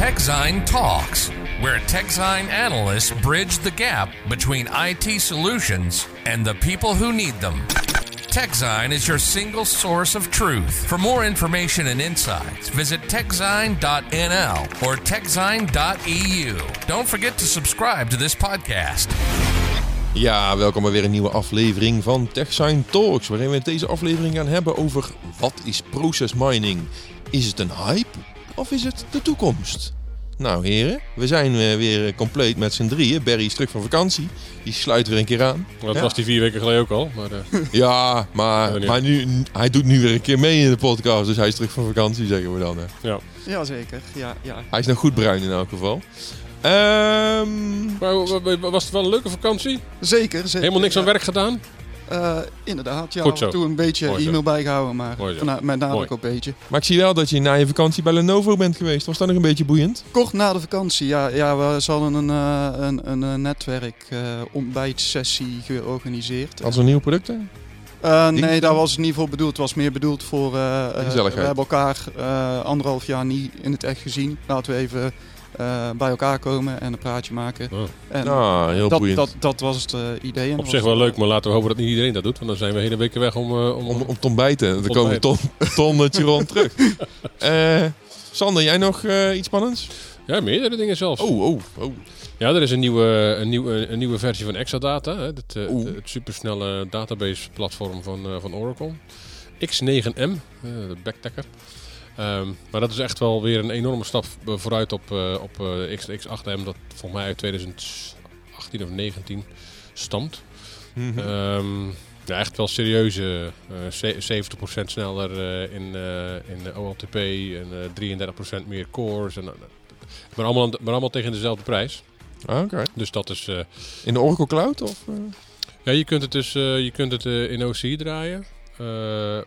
TechZine Talks, where TechZine analysts bridge the gap between IT solutions and the people who need them. TechZine is your single source of truth. For more information and insights, visit techzine.nl or techzine.eu. Don't forget to subscribe to this podcast. Ja, welkom bij weer een nieuwe aflevering van TechSign Talks, waarin we deze aflevering gaan hebben over wat is process mining? Is het een hype of is het de toekomst? Nou heren, we zijn eh, weer compleet met z'n drieën. Barry is terug van vakantie, die sluit weer een keer aan. Dat Ja. was die vier weken geleden ook al. Maar, eh, Ja, maar, maar nu, hij doet nu weer een keer mee in de podcast, dus hij is terug van vakantie zeggen we dan. hè. ja. Jazeker, ja, ja. Hij is nog goed bruin in elk geval. Ehm, maar was het wel een leuke vakantie? Zeker, zeker. Helemaal niks aan werk gedaan? Eh, inderdaad, ja. Goed af zo. en toe een beetje e-mail bijgehouden, maar vana- met nadruk Mooi. op een beetje. maar ik zie wel dat je na je vakantie bij Lenovo bent geweest. Was dat nog een beetje boeiend? Kort na de vakantie, ja, ja we hadden een, eh, een, een, eh, netwerk eh, ontbijtsessie georganiseerd. Als er nieuwe producten? Eh, nee, daar was het niet voor bedoeld. Het was meer bedoeld voor... eh, eh, gezelligheid. we hebben elkaar eh, anderhalf jaar niet in het echt gezien. Laten we even eh, bij elkaar komen en een praatje maken. Oh. En Ah, heel dat, boeiend. dat, dat was het eh, idee. En Op zich wel leuk, maar laten we hopen dat niet iedereen dat doet. Want dan zijn we hele weken weg om... eh, om, Om, om te ontbijten. Dan komen ton, tonnetje rond terug. Eh Sander, jij nog eh, iets spannends? Ja, meerdere dingen zelfs. Oh, oh, oh. Ja, er is een nieuwe, een nieuwe, een nieuwe versie van Exadata. Hè, het, eh, het, het supersnelle database platform van, eh, van Oracle. X9M, eh, de backtacker. Ehm, maar dat is echt wel weer een enorme stap vooruit op, eh, op eh, X, X8M. Dat volgens mij uit 2018 of 19 stamt. Mhm. Ehm, ja, echt wel serieuze. eh, ze- 70% sneller eh, in, eh, in de OLTP en eh 33% meer cores. En, eh, maar, allemaal, maar allemaal tegen dezelfde prijs. Ah, Oké. Dus dat is. eh, In de Oracle Cloud? Of, eh? ja, je kunt het dus eh, je kunt het, eh, in OC draaien. Eh,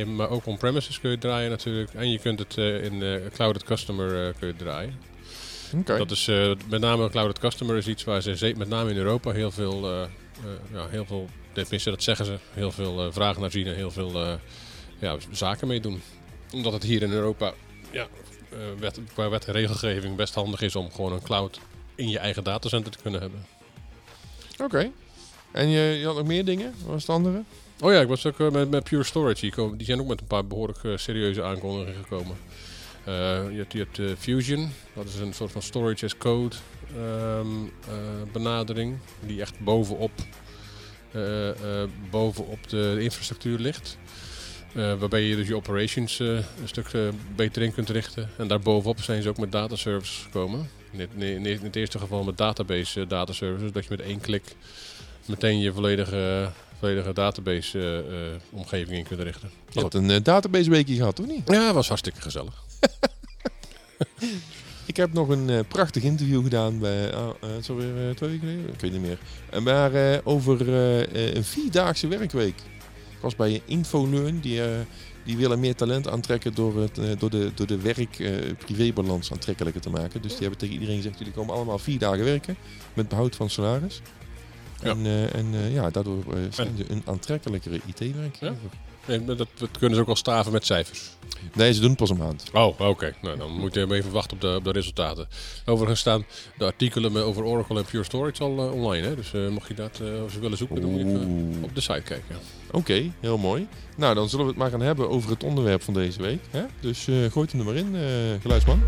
eh, maar ook on-premises kun je het draaien natuurlijk. En je kunt het eh, in Clouded Customer kun je draaien. Dat is met name Clouded Customer is iets waar ze met name in Europa heel veel, ja, heel veel, tenminste dat zeggen ze, heel veel vragen naar zien en heel veel ja, zaken mee doen. Omdat het hier in Europa ja, wet, qua wet en regelgeving best handig is om gewoon een cloud in je eigen datacenter te kunnen hebben. Oké. En je, je had nog meer dingen? Wat was het andere? Oh ja, ik was ook eh, met, met Pure Storage. Die, die zijn ook met een paar behoorlijk eh, serieuze aankondigingen gekomen. Eh, je hebt, Fusion, dat is een soort van storage as code ehm, eh, benadering. Die echt bovenop, bovenop de infrastructuur ligt. Waarbij je dus je operations een stuk beter in kunt richten. En daarbovenop zijn ze ook met data services gekomen. In het, in het- eerste geval met database data services. Dat je met één klik meteen je volledige, volledige database eh, eh, omgeving in kunt richten. Je had een eh, database weekje gehad, of niet? Ja, was hartstikke gezellig. Ik heb nog een prachtig interview gedaan bij, ah, het is alweer twee weken geleden? Ik weet niet meer. En maar over een vierdaagse werkweek. Ik was bij InfoLearn, die, die willen meer talent aantrekken door, het, door de, door de werk-privébalans aantrekkelijker te maken. Dus die hebben tegen iedereen gezegd, jullie komen allemaal vier dagen werken met behoud van salaris. En, eh, en eh, ja, daardoor eh, zijn ze een aantrekkelijkere IT-werkgever. Nee, dat, dat kunnen ze ook al staven met cijfers. Nee, ze doen het pas een maand. Oh, oké. Nou, dan moet je even wachten op de, op de resultaten. Overigens staan de artikelen over Oracle en Pure Storage al eh, online. Hè? Dus eh, mocht je dat eh, als je willen zoeken, dan moet je even op de site kijken. Oké, heel mooi. Nou, dan zullen we het maar gaan hebben over het onderwerp van deze week. Hè? Dus eh gooi hem er maar in, eh, geluidsman.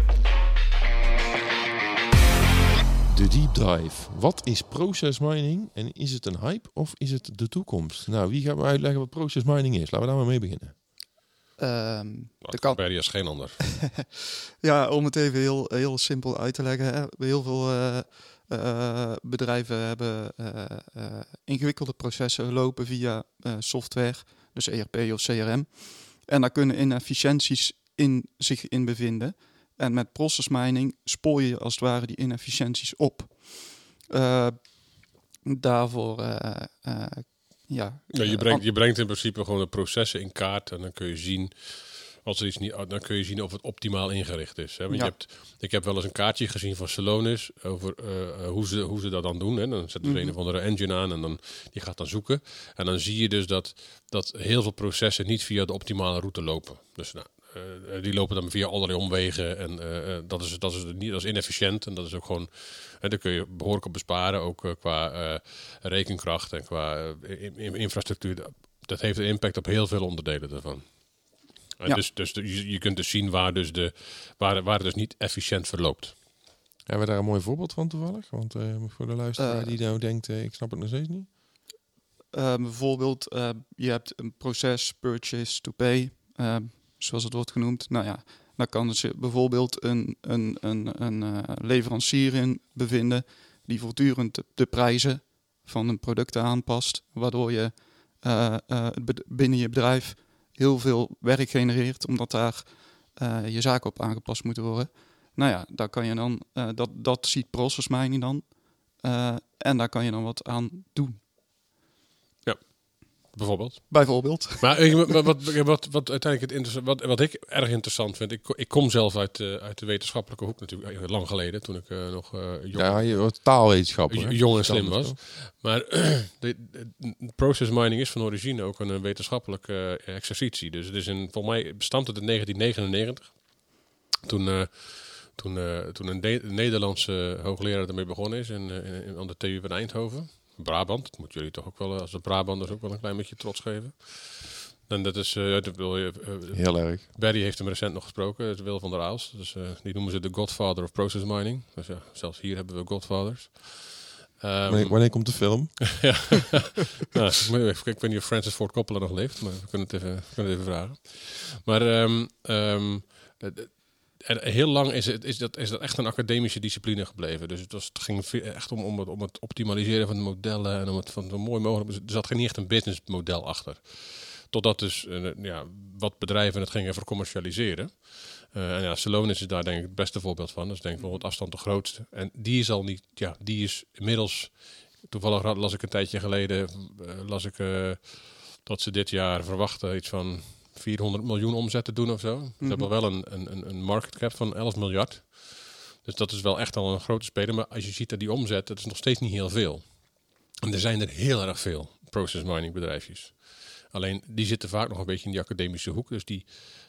De deep dive. Wat is process mining en is het een hype of is het de toekomst? Nou, wie gaat me uitleggen wat process mining is? Laten we daar maar mee beginnen. Ehm, Dat de kan, kan is geen ander. Ja, om het even heel, heel simpel uit te leggen. Hè. Heel veel eh, eh, bedrijven hebben eh, eh, ingewikkelde processen lopen via eh, software, dus ERP of CRM. En daar kunnen inefficiënties in zich in bevinden. En met process mining spoor je als het ware die inefficiënties op. Eh, daarvoor, eh, eh, ja. Ja, je, brengt, je brengt in principe gewoon de processen in kaart en dan kun je zien. Als er iets niet, dan kun je zien of het optimaal ingericht is. Hè? Want Ja. je hebt, ik heb wel eens een kaartje gezien van Celonis over hoe, ze, hoe ze dat dan doen. Hè? Dan zetten ze Mhm. een of andere engine aan en dan, die gaat dan zoeken. En dan zie je dus dat, dat heel veel processen niet via de optimale route lopen. Dus nou, eh, die lopen dan via allerlei omwegen. En eh, eh, dat, is, dat, is niet, dat is inefficiënt. En dat is ook gewoon. Hè, daar kun je behoorlijk op besparen. Ook eh, qua eh, rekenkracht en qua eh, in- in- infrastructuur. Dat heeft een impact op heel veel onderdelen daarvan. En Ja. Dus, dus de- je, je kunt dus zien waar, dus de, waar, waar het dus niet efficiënt verloopt. Hebben we daar een mooi voorbeeld van toevallig? Want eh, voor de luisteraar Eh. die nou denkt, eh, ik snap het nog steeds niet. Eh, bijvoorbeeld, eh, je hebt een proces purchase to pay, eh, zoals het wordt genoemd. Nou ja, dan kan zich bijvoorbeeld een, een, een, een eh, leverancier in bevinden die voortdurend de, prijzen van een product aanpast, waardoor je het bed- binnen je bedrijf heel veel werk genereert, omdat daar je zaken op aangepast moeten worden. Nou ja, daar kan je dan, dat, dat ziet process mining dan. En daar kan je dan wat aan doen. Bijvoorbeeld. Bijvoorbeeld. Maar ik- wat, wat, wat, wat uiteindelijk het wat, wat ik erg interessant vind, ik, ik kom zelf uit, eh, uit de wetenschappelijke hoek natuurlijk, eh, lang geleden, toen ik eh, nog eh, jong, Ja, je taalwetenschapper. jong en slim was. Maar de, de- process mining is van origine ook een, wetenschappelijke exercitie. Dus het is in, volgens mij bestand het in 1999. Toen, toen, toen een, een Nederlandse hoogleraar ermee begonnen is in, in- aan de TU van Eindhoven. Brabant, dat moeten jullie toch ook wel, eh, als de Brabanders ook wel een klein beetje trots geven. En dat is, eh, dat wil je, eh, Heel erg. Barry heeft hem recent nog gesproken, het Wil van der Aals. Dus, die noemen ze de Godfather of Process Mining. Dus ja, zelfs hier hebben we Godfathers. Ehm, Wanneer, wanneer komt de film? ja. nou, ik, moet ik weet niet of Francis Ford Coppola nog leeft, maar we kunnen het even, kunnen het even vragen. Maar er- heel lang is, het, is, dat, is dat echt een academische discipline gebleven. Dus het, was, het ging echt om, om, het, om het optimaliseren van de modellen en om het van zo mooi mogelijk. Er zat geen echt een businessmodel achter. Totdat dus eh, ja, wat bedrijven het gingen vercommercialiseren. Eh en ja, Celonis is daar denk ik het beste voorbeeld van. Is denk ik bijvoorbeeld afstand de grootste. En die is al niet, ja, die is inmiddels Toevallig las ik een tijdje geleden eh, las ik, dat ze dit jaar verwachten iets van 400 miljoen omzet te doen of zo. Ze Mhm. hebben wel een, een, een- een market cap van 11 miljard. Dus dat is wel echt al een grote speler. Maar als je ziet dat die omzet, dat is nog steeds niet heel veel. En er zijn er heel erg veel process mining bedrijfjes. Alleen die zitten vaak nog een beetje in die academische hoek. Dus die,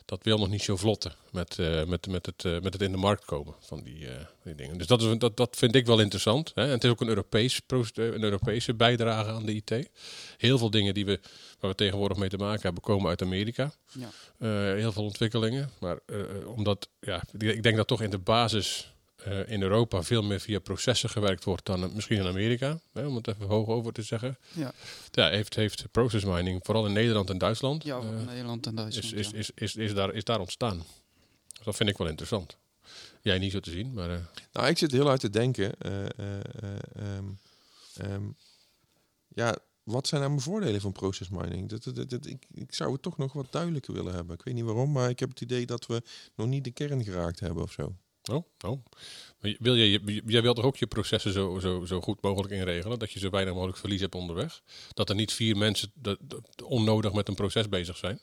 dat wil nog niet zo vlotten met, eh, met, met, het, eh, met het in de markt komen van die, eh, die dingen. Dus dat, is, dat, dat vind ik wel interessant. Hè? En het is ook een, Europees, een Europese bijdrage aan de IT. Heel veel dingen die we, waar we tegenwoordig mee te maken hebben, komen uit Amerika. Ja. Heel veel ontwikkelingen. Maar omdat, ja, ik denk dat toch in de basis eh, in Europa veel meer via processen gewerkt wordt dan eh, misschien in Amerika. Hè, om het even hoog over te zeggen. Ja. Ja, heeft, heeft process mining, vooral in Nederland en Duitsland, Ja, eh, Nederland en Duitsland. is, is, ja. is, is, is, daar, is daar ontstaan. Dus dat vind ik wel interessant. Jij niet zo te zien, maar... eh, Nou, ik zit heel uit te denken. eh, eh, eh, ehm, ehm, ja, wat zijn nou mijn voordelen van process mining? Dat, dat, dat, dat- ik, ik zou het toch nog wat duidelijker willen hebben. Ik weet niet waarom, maar ik heb het idee dat we nog niet de kern geraakt hebben of zo. Oh, oh. Wil jij, jij wilt toch ook je processen zo, zo, zo goed mogelijk inregelen? Dat je zo weinig mogelijk verlies hebt onderweg? Dat er niet vier mensen onnodig met een proces bezig zijn?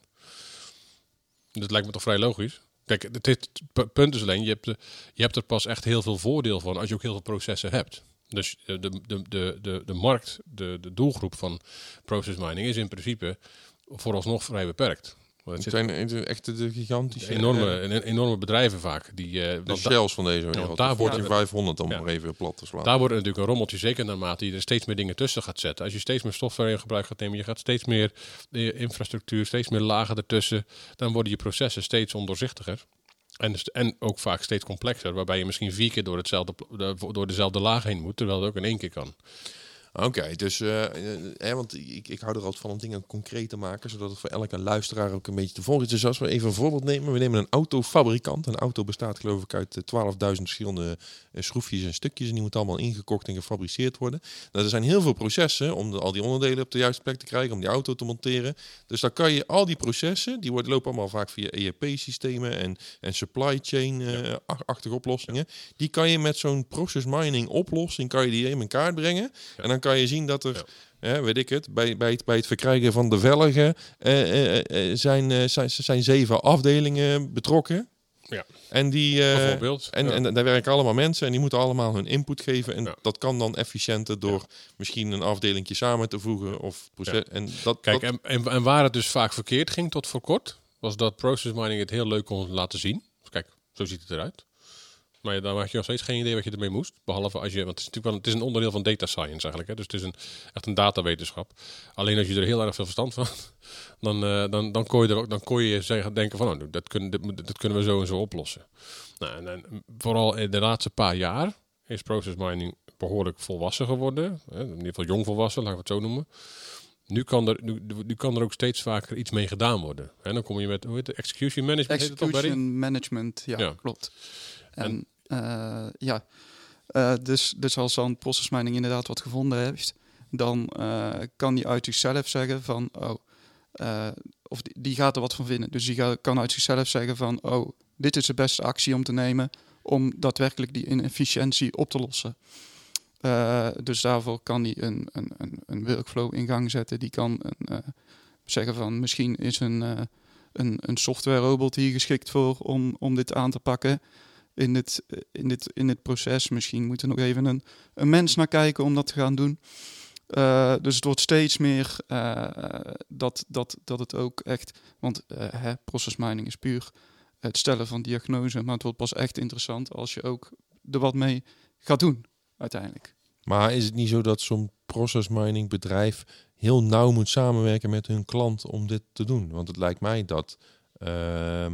Dat lijkt me toch vrij logisch? Kijk, het, het punt is alleen, je hebt, je hebt er pas echt heel veel voordeel van als je ook heel veel processen hebt. Dus eh, de, de, de, de, de markt, de, de doelgroep van process mining is in principe vooralsnog vrij beperkt. Het zijn echt de gigantische... enorme, eh, en- enorme bedrijven vaak. Die, eh, de shells van deze wereld. daar de wordt- Fortune 500 om Ja. maar even plat te slaan. Daar wordt natuurlijk een rommeltje, zeker naarmate je er steeds meer dingen tussen gaat zetten. Als je steeds meer software in gebruik gaat nemen, je gaat steeds meer eh, infrastructuur, steeds meer lagen ertussen, dan worden je processen steeds ondoorzichtiger. En, en ook vaak steeds complexer, waarbij je misschien vier keer door, hetzelfde, door dezelfde laag heen moet, terwijl het ook in één keer kan. Oké, dus eh, eh, want ik, ik hou er altijd van om dingen concreet te maken, zodat het voor elke luisteraar ook een beetje te volgen is. Dus als we even een voorbeeld nemen, we nemen een autofabrikant. Een auto bestaat geloof ik uit eh, 12.000 verschillende eh, schroefjes en stukjes en die moeten allemaal ingekocht en gefabriceerd worden. Nou, er zijn heel veel processen om de, al die onderdelen op de juiste plek te krijgen, om die auto te monteren. Dus dan kan je al die processen, die worden, lopen allemaal vaak via ERP-systemen en, en supply chain-achtige oplossingen. Die kan je met zo'n process mining oplossing, kan je die in kaart brengen. En dan kan je zien dat er, hè, weet ik het, bij, bij, het, bij het verkrijgen van de velgen eh, eh, eh, zijn, eh, zijn, zijn zeven afdelingen betrokken. Ja. En die, eh, Bijvoorbeeld. en, Ja. en daar werken allemaal mensen en die moeten allemaal hun input geven. En Ja. dat kan dan efficiënter door misschien een afdelingje samen te voegen. Of proces, en dat, Kijk, dat, en, en waar het dus vaak verkeerd ging tot voor kort, was dat process mining het heel leuk kon laten zien. Kijk, zo ziet het eruit. Maar dan had je nog steeds geen idee wat je ermee moest. Behalve als je, want het is natuurlijk wel, het is een onderdeel van data science eigenlijk. Hè? Dus het is een, echt een datawetenschap. Alleen als je er heel erg veel verstand van had, dan, eh, dan, dan kon je er ook, dan kon je zeggen, denken van, oh, dat, kunnen, dat kunnen we zo en zo oplossen. Nou, en, en vooral in de laatste paar jaar is process mining behoorlijk volwassen geworden. Hè? In ieder geval jong volwassen, laten we het zo noemen. Nu kan, er, nu, nu kan er ook steeds vaker iets mee gedaan worden. En dan kom je met hoe heet het, execution management. heet het? Execution management, ja, Ja. klopt. En, ja, Eh, dus, dus als dan process mining inderdaad wat gevonden heeft, dan eh, kan die uit zichzelf zeggen van, oh, eh, of die, gaat er wat van vinden. Dus die kan uit zichzelf zeggen van, oh, dit is de beste actie om te nemen om daadwerkelijk die inefficiëntie op te lossen. Eh, dus daarvoor kan die een, een, een, workflow in gang zetten. Die kan een, eh, zeggen van misschien is een, eh, een, een software robot hier geschikt voor om, om dit aan te pakken in dit, eh, in, dit, in dit proces. Misschien moet er nog even een, een mens naar kijken om dat te gaan doen. Eh, dus het wordt steeds meer eh, dat, dat, dat het ook echt, want process mining is puur het stellen van diagnose, maar het wordt pas echt interessant als je ook er wat mee gaat doen uiteindelijk. Maar is het niet zo dat zo'n process mining bedrijf heel nauw moet samenwerken met hun klant om dit te doen? Want het lijkt mij dat ehm, eh, eh,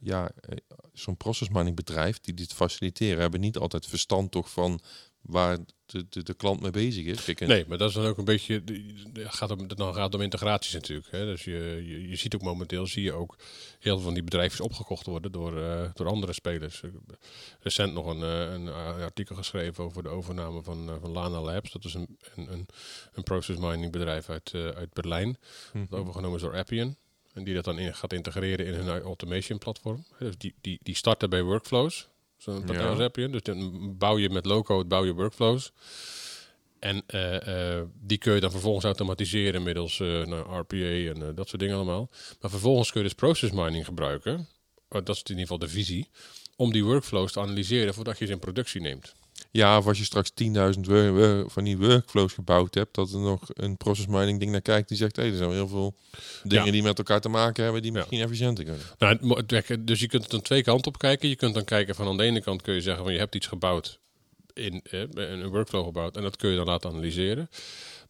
ja, eh, zo'n process mining bedrijf die dit faciliteren, hebben niet altijd verstand toch van waar de, de, de klant mee bezig is. Kijk, Nee, maar dat is dan ook een beetje. Gaat om, dan gaat het om integraties natuurlijk. Hè. Dus je, je, je ziet ook momenteel zie je ook heel veel van die bedrijven opgekocht worden door, eh, door andere spelers. Recent nog een, eh, een artikel geschreven over de overname van, eh, van Lana Labs. Dat is een, een, een, process mining bedrijf uit, eh, uit Berlijn. Mhm. Dat overgenomen is door Appian. En die dat dan in, gaat integreren in hun automation platform. Dus die, die, die starten bij workflows. Zo'n Ja. als Appian. Dus dan bouw je met low-code bouw je workflows. En eh, eh, die kun je dan vervolgens automatiseren middels eh, nou, RPA en dat soort dingen allemaal. Maar vervolgens kun je dus process mining gebruiken. Oh, dat is in ieder geval de visie. Om die workflows te analyseren voordat je ze in productie neemt. Ja, of als je straks 10.000 wor- wor- van die workflows gebouwd hebt, dat er nog een process mining ding naar kijkt die zegt, hé, er zijn heel veel dingen Ja. die met elkaar te maken hebben die Ja. misschien efficiënter kunnen. Nou, dus je kunt het aan twee kanten op kijken. Je kunt dan kijken van aan de ene kant kun je zeggen van je hebt iets gebouwd in eh, een workflow gebouwd en dat kun je dan laten analyseren.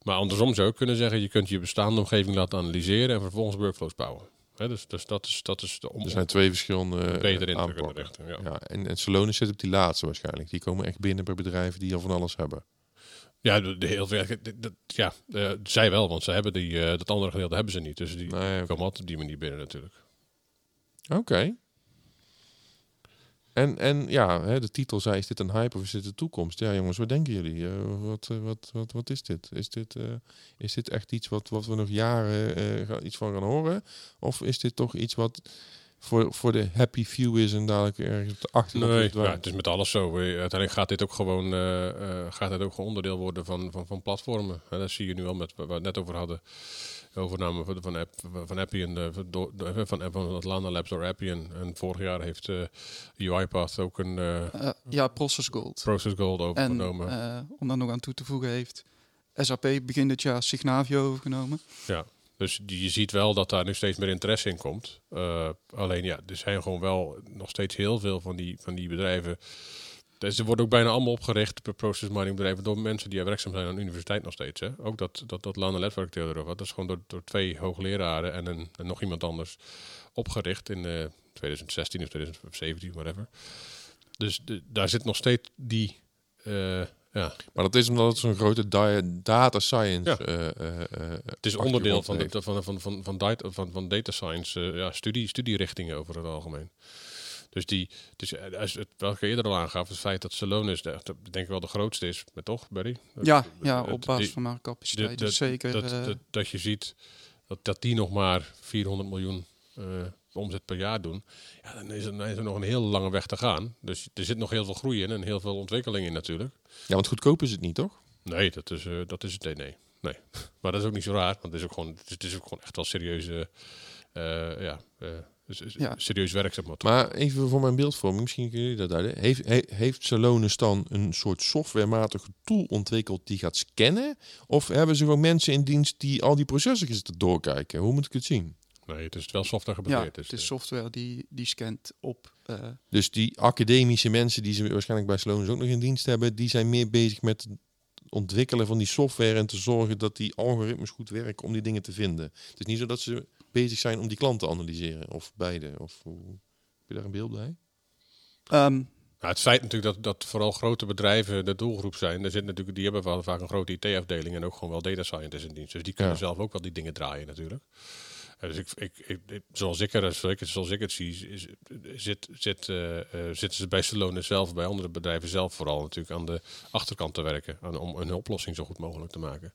Maar andersom zou je ook kunnen zeggen je kunt je bestaande omgeving laten analyseren en vervolgens workflows bouwen. Dus, dus dat is dat is de om, Er zijn twee verschillende eh, beter in te kunnen aanpakken. richten. Ja. Ja, en, en zit op die laatste waarschijnlijk. Die komen echt binnen bij bedrijven die al van alles hebben. Ja, de, de heel veel. Ja, eh, zij wel, want ze hebben die, eh, dat andere gedeelte hebben ze niet. Dus die Nee, oké. komen altijd op die manier binnen natuurlijk. Oké. En, en ja, hè, de titel zei, is dit een hype of is dit de toekomst? Ja jongens, wat denken jullie? Eh, wat, eh, wat, wat, wat is dit? Is dit, eh, is dit echt iets wat, wat we nog jaren iets van gaan horen? Of is dit toch iets wat voor, voor de happy few is en dadelijk ergens op de achtergrond Nee, ja, het is met alles zo. Uiteindelijk gaat dit ook gewoon, eh, eh, gaat dit ook gewoon onderdeel worden van, van, van platformen. Hè, dat zie je nu al met waar we het net over hadden. De overname van, van, App, van Appian, eh, van, van, van Atlanta Labs door Appian. En vorig jaar heeft eh UiPath ook een ja, Process Gold. Process Gold En overgenomen. eh, om daar nog aan toe te voegen heeft SAP begin dit jaar Signavio overgenomen. Ja, dus je ziet wel dat daar nu steeds meer interesse in komt. Eh, alleen ja, er zijn gewoon wel nog steeds heel veel van die, van die bedrijven. Dus ze worden ook bijna allemaal opgericht, process mining bedrijven, door mensen die werkzaam zijn aan de universiteit nog steeds. Hè? Ook dat, dat, dat Lana over had, dat is gewoon door, door twee hoogleraren en, een, en nog iemand anders opgericht in eh 2016 of 2017, whatever. Dus daar zit nog steeds die, eh, ja, Maar dat is omdat het zo'n grote data science... Ja. eh, eh, eh, Het is onderdeel van, de, van, van, van, van, data, van, van data science, eh, ja, studie, studierichtingen over het algemeen. Dus die, dus als het, welke eerder al aangaf, het feit dat Salonis, de, de- denk ik wel de grootste is, maar toch, Barry? Ja, ja op basis die- van mijn capaciteit. Dus zeker. dat, eh, dat, dat je ziet dat, dat die nog maar 400 miljoen eh, omzet per jaar doen, ja, dan, is er, dan is er nog een hele lange weg te gaan. Dus er zit nog heel veel groei in en heel veel ontwikkeling in natuurlijk. Ja, want goedkoop is het niet, toch? Nee, dat is, eh, dat is het. Nee, nee, nee. Maar dat is ook niet zo raar, want het is ook gewoon, het is, ook gewoon echt wel serieuze, eh, ja, eh, is- is- Ja. serieus werk, zeg maar. Maar even voor mijn beeldvorming, misschien kunnen jullie dat duiden. Heeft, he- heeft Salonis dan een soort softwarematige tool ontwikkeld die gaat scannen? Of hebben ze gewoon mensen in dienst die al die processen zitten doorkijken? Hoe moet ik het zien? Nee, het is wel software Ja, gebaseerd. het dus, is eh, software die, die scant op. eh, Dus die academische mensen die ze waarschijnlijk bij Sloan ook nog in dienst hebben, die zijn meer bezig met het ontwikkelen van die software en te zorgen dat die algoritmes goed werken om die dingen te vinden. Het is niet zo dat ze bezig zijn om die klant te analyseren, of beide. Of hoe, heb je daar een beeld bij? ehm, Nou, het feit natuurlijk dat, dat vooral grote bedrijven de doelgroep zijn. Daar zit natuurlijk, die hebben vaak een grote IT-afdeling en ook gewoon wel data scientists in dienst. Dus die kunnen Ja. zelf ook wel die dingen draaien natuurlijk. Dus ik, ik, ik, zoals, ik er, zoals, ik, het zie, zit, zit, eh, eh, zitten ze bij Stallone zelf, bij andere bedrijven zelf vooral natuurlijk aan de achterkant te werken. Aan, om een oplossing zo goed mogelijk te maken.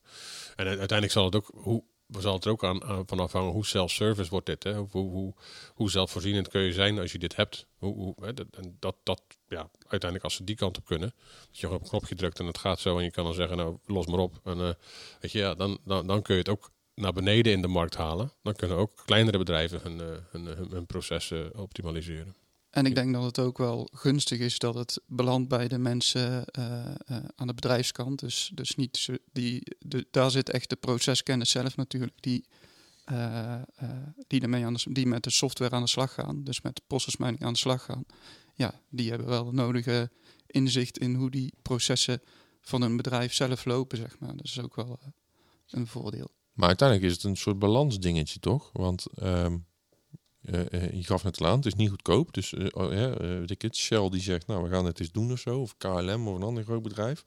En uiteindelijk zal het ook, hoe, zal het er ook aan, van afhangen hoe self-service wordt dit. Hè? Hoe, hoe, hoe, zelfvoorzienend kun je zijn als je dit hebt. Hoe, hoe, hè? Dat, dat, dat, ja, uiteindelijk als ze die kant op kunnen, dat je op een knopje drukt en het gaat zo en je kan dan zeggen, nou los maar op. En eh, weet je, ja, dan, dan, dan kun je het ook naar beneden in de markt halen. Dan kunnen ook kleinere bedrijven hun, eh, hun, hun, hun processen optimaliseren. en ik denk dat het ook wel gunstig is dat het belandt bij de mensen eh, eh, aan de bedrijfskant. Dus, dus niet die, de, daar zit echt de proceskennis zelf natuurlijk, die, eh, eh, die, ermee aan die met de software aan de slag gaan. Dus met process mining aan de slag gaan. Ja, die hebben wel nodige inzicht in hoe die processen van een bedrijf zelf lopen, zeg maar. Dat is ook wel eh, een voordeel. Maar uiteindelijk is het een soort balansdingetje, toch? Want ehm, eh, eh, je gaf net al aan, het is niet goedkoop. Dus eh, oh, weet ik het, Shell die zegt, nou we gaan het eens doen of zo. Of KLM of een ander groot bedrijf.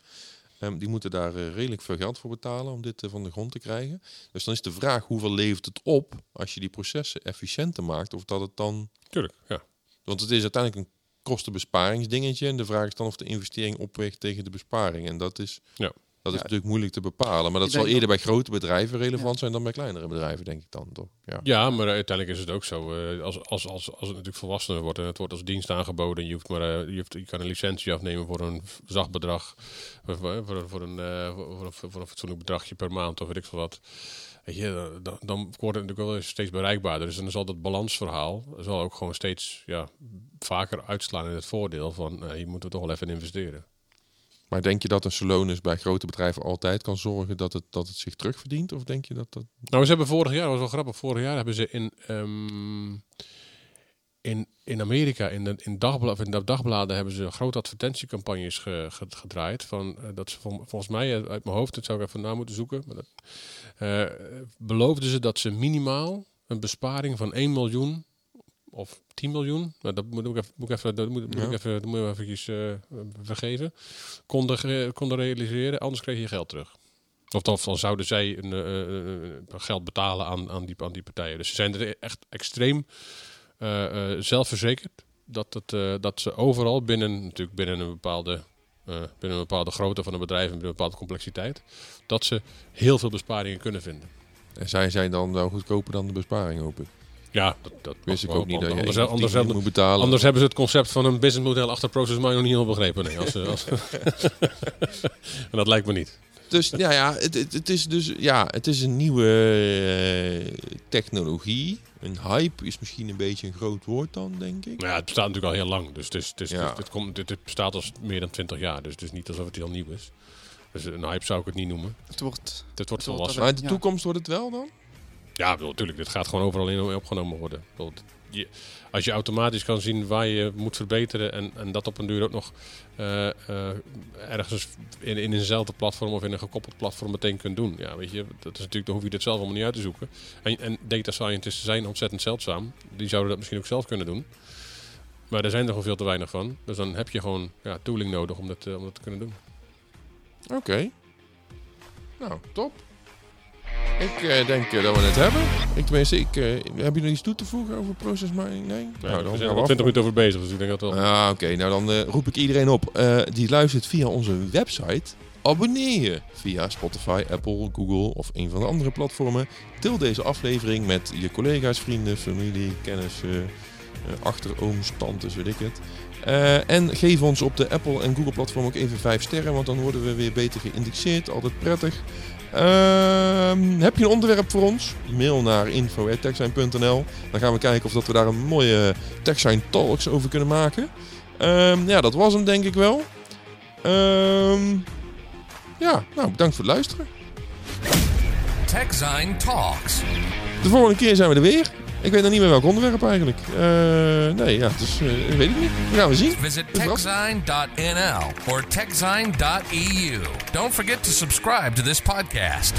Ehm, die moeten daar redelijk veel geld voor betalen om dit van de grond te krijgen. Dus dan is de vraag, hoeveel levert het op als je die processen efficiënter maakt? Of dat het dan... Tuurlijk, ja. Want het is uiteindelijk een kostenbesparingsdingetje. En de vraag is dan of de investering opweegt tegen de besparing. En dat is, Ja. Dat is Ja. natuurlijk moeilijk te bepalen. Maar dat zal eerder bij grote bedrijven relevant Ja. zijn dan bij kleinere bedrijven, denk ik dan toch? Ja. Ja, maar uiteindelijk is het ook zo. eh, als, als, als, als het natuurlijk volwassener wordt en het wordt als dienst aangeboden, en je, hoeft maar, eh, je, hoeft, je kan een licentie afnemen voor een zacht bedrag, voor, voor, voor, voor een, eh, voor, een- voor een fatsoenlijk bedragje per maand of weet ik veel wat. Weet je, dan, dan wordt het natuurlijk wel steeds bereikbaarder. Dus dan zal dat balansverhaal zal ook gewoon steeds ja, vaker uitslaan in het voordeel van eh, je moet er toch wel even in investeren. Maar denk je dat een Salonis bij grote bedrijven altijd kan zorgen dat het, dat het zich terugverdient? Of denk je dat dat... Nou, ze hebben vorig jaar, dat was wel grappig, vorig jaar hebben ze in, ehm, in, in Amerika, in de, in, in de dagbladen, hebben ze grote advertentiecampagnes ge- ge- gedraaid. Van, eh, dat ze vol- volgens mij, eh, uit mijn hoofd, dat zou ik even na moeten zoeken, maar eh, beloofden ze dat ze minimaal een besparing van 1 miljoen of 10 miljoen, nou, dat moet ik even, moet ik even, dat moet, moet Ja. ik even, dat moet ik eventjes eh, vergeven, konden, konden realiseren, anders kreeg je geld terug. Of dan, dan zouden zij een, eh, eh, geld betalen aan, aan, die, aan die partijen. Dus ze zijn er echt extreem zelfverzekerd dat, het, dat ze overal binnen, natuurlijk binnen een bepaalde, binnen een bepaalde grootte van een bedrijf en binnen een bepaalde complexiteit, dat ze heel veel besparingen kunnen vinden. En zij zijn dan wel goedkoper dan de besparing, hoop ik. Ja, dat, dat Wist ik ook niet dat je anders, of anders, hebben, moet betalen. anders hebben ze het concept van een businessmodel achter Process Mining nog niet helemaal begrepen. Nee, als, als, en dat lijkt me niet. Dus ja, ja het, het, het is dus ja, het is een nieuwe eh, technologie. Een hype is misschien een beetje een groot woord dan, denk ik. Nou ja, het bestaat natuurlijk al heel lang. Dus het, is, het, is, Ja. het, het komt, dit, bestaat al meer dan 20 jaar. Dus het is niet alsof het heel nieuw is. Dus een hype zou ik het niet noemen. Het wordt Het wordt wordt volwassen. Maar in de Ja. toekomst wordt het wel dan? Ja, natuurlijk. Dit gaat gewoon overal in opgenomen worden. Je, als je automatisch kan zien waar je moet verbeteren en, en dat op een duur ook nog eh, eh, ergens in, in eenzelfde platform of in een gekoppeld platform meteen kunt doen. Ja, weet je, dat is natuurlijk, dan hoef je dit zelf allemaal niet uit te zoeken. En, en data scientists zijn ontzettend zeldzaam. Die zouden dat misschien ook zelf kunnen doen. Maar er zijn er gewoon veel te weinig van. Dus dan heb je gewoon ja, tooling nodig om dat, eh, om dat te kunnen doen. Oké. Nou, top. Ik eh, denk eh, dat we het hebben. Ik tenminste, ik, eh, heb je nog iets toe te voegen over process mining? Nee? Nou, we dan zijn gaan er we al af. 20 minuten over bezig, dus ik denk dat wel. Ah, oké. Nou, dan roep ik iedereen op die luistert via onze website. Abonneer je via Spotify, Apple, Google of een van de andere platformen. Deel deze aflevering met je collega's, vrienden, familie, kennissen, achterooms, tantes, weet ik het. En geef ons op de Apple en Google platform ook even 5 sterren, want dan worden we weer beter geïndexeerd. Altijd prettig. Ehm, heb je een onderwerp voor ons? Mail naar info.techsign.nl. Dan gaan we kijken of dat we daar een mooie TechSign Talks over kunnen maken. Ehm, ja, dat was hem denk ik wel. Ehm, ja, nou bedankt voor het luisteren. TechZine Talks. De volgende keer zijn we er weer. Ik weet nog niet meer welk onderwerp eigenlijk. Eh, nee, ja, dus uh, weet ik niet. Dat gaan we zien. Visit techzine.nl or techzine.eu. Don't forget to subscribe to this podcast.